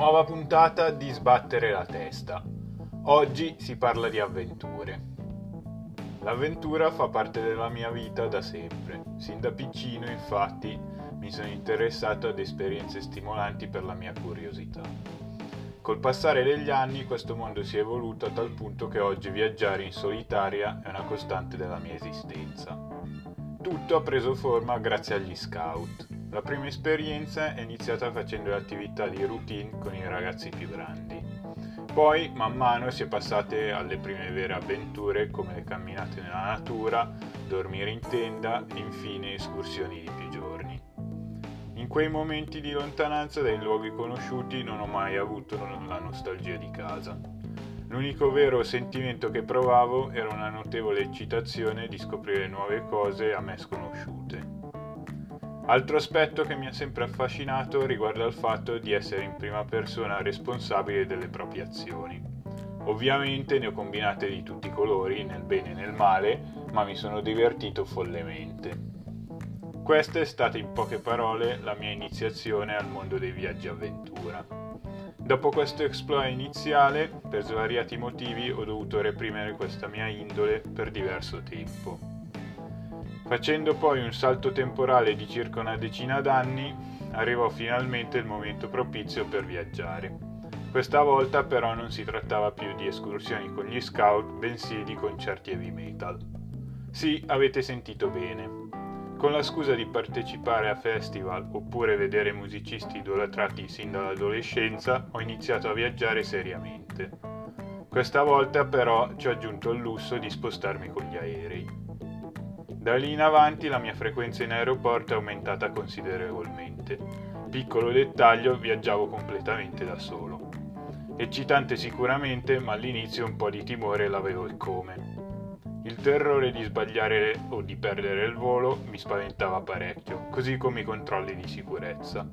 Nuova puntata di Sbattere la testa. Oggi si parla di avventure. L'avventura fa parte della mia vita da sempre. Sin da piccino, infatti, mi sono interessato ad esperienze stimolanti per la mia curiosità. Col passare degli anni questo mondo si è evoluto a tal punto che oggi viaggiare in solitaria è una costante della mia esistenza. Tutto ha preso forma grazie agli scout. La prima esperienza è iniziata facendo attività di routine con i ragazzi più grandi. Poi, man mano, si è passate alle prime vere avventure come le camminate nella natura, dormire in tenda e infine escursioni di più giorni. In quei momenti di lontananza dai luoghi conosciuti non ho mai avuto la nostalgia di casa. L'unico vero sentimento che provavo era una notevole eccitazione di scoprire nuove cose a me sconosciute. Altro aspetto che mi ha sempre affascinato riguarda il fatto di essere in prima persona responsabile delle proprie azioni. Ovviamente ne ho combinate di tutti i colori, nel bene e nel male, ma mi sono divertito follemente. Questa è stata in poche parole la mia iniziazione al mondo dei viaggi avventura. Dopo questo exploit iniziale, per svariati motivi ho dovuto reprimere questa mia indole per diverso tempo. Facendo poi un salto temporale di circa una decina d'anni, arrivò finalmente il momento propizio per viaggiare. Questa volta però non si trattava più di escursioni con gli scout, bensì di concerti heavy metal. Sì, avete sentito bene. Con la scusa di partecipare a festival oppure vedere musicisti idolatrati sin dall'adolescenza, ho iniziato a viaggiare seriamente. Questa volta però ci ho aggiunto il lusso di spostarmi con gli aerei. Da lì in avanti la mia frequenza in aeroporto è aumentata considerevolmente. Piccolo dettaglio, viaggiavo completamente da solo. Eccitante sicuramente, ma all'inizio un po' di timore l'avevo e come. Il terrore di sbagliare o di perdere il volo mi spaventava parecchio, così come i controlli di sicurezza.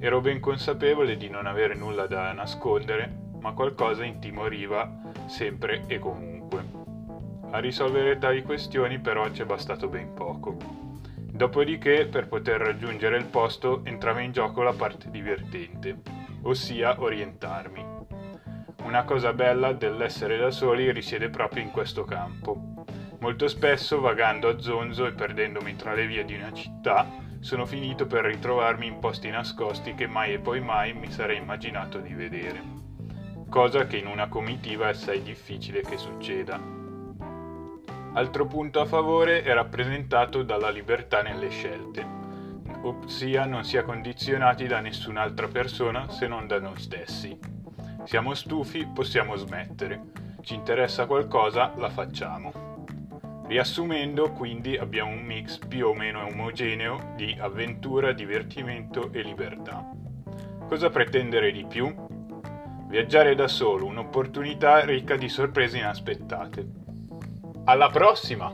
Ero ben consapevole di non avere nulla da nascondere, ma qualcosa intimoriva sempre e comunque. A risolvere tali questioni però ci è bastato ben poco. Dopodiché, per poter raggiungere il posto, entrava in gioco la parte divertente, ossia orientarmi. Una cosa bella dell'essere da soli risiede proprio in questo campo. Molto spesso, vagando a zonzo e perdendomi tra le vie di una città, sono finito per ritrovarmi in posti nascosti che mai e poi mai mi sarei immaginato di vedere. Cosa che in una comitiva è assai difficile che succeda. Altro punto a favore è rappresentato dalla libertà nelle scelte, ossia non si condizionati da nessun'altra persona se non da noi stessi. Siamo stufi, possiamo smettere. Ci interessa qualcosa, la facciamo. Riassumendo, quindi abbiamo un mix più o meno omogeneo di avventura, divertimento e libertà. Cosa pretendere di più? Viaggiare da solo, un'opportunità ricca di sorprese inaspettate. Alla prossima!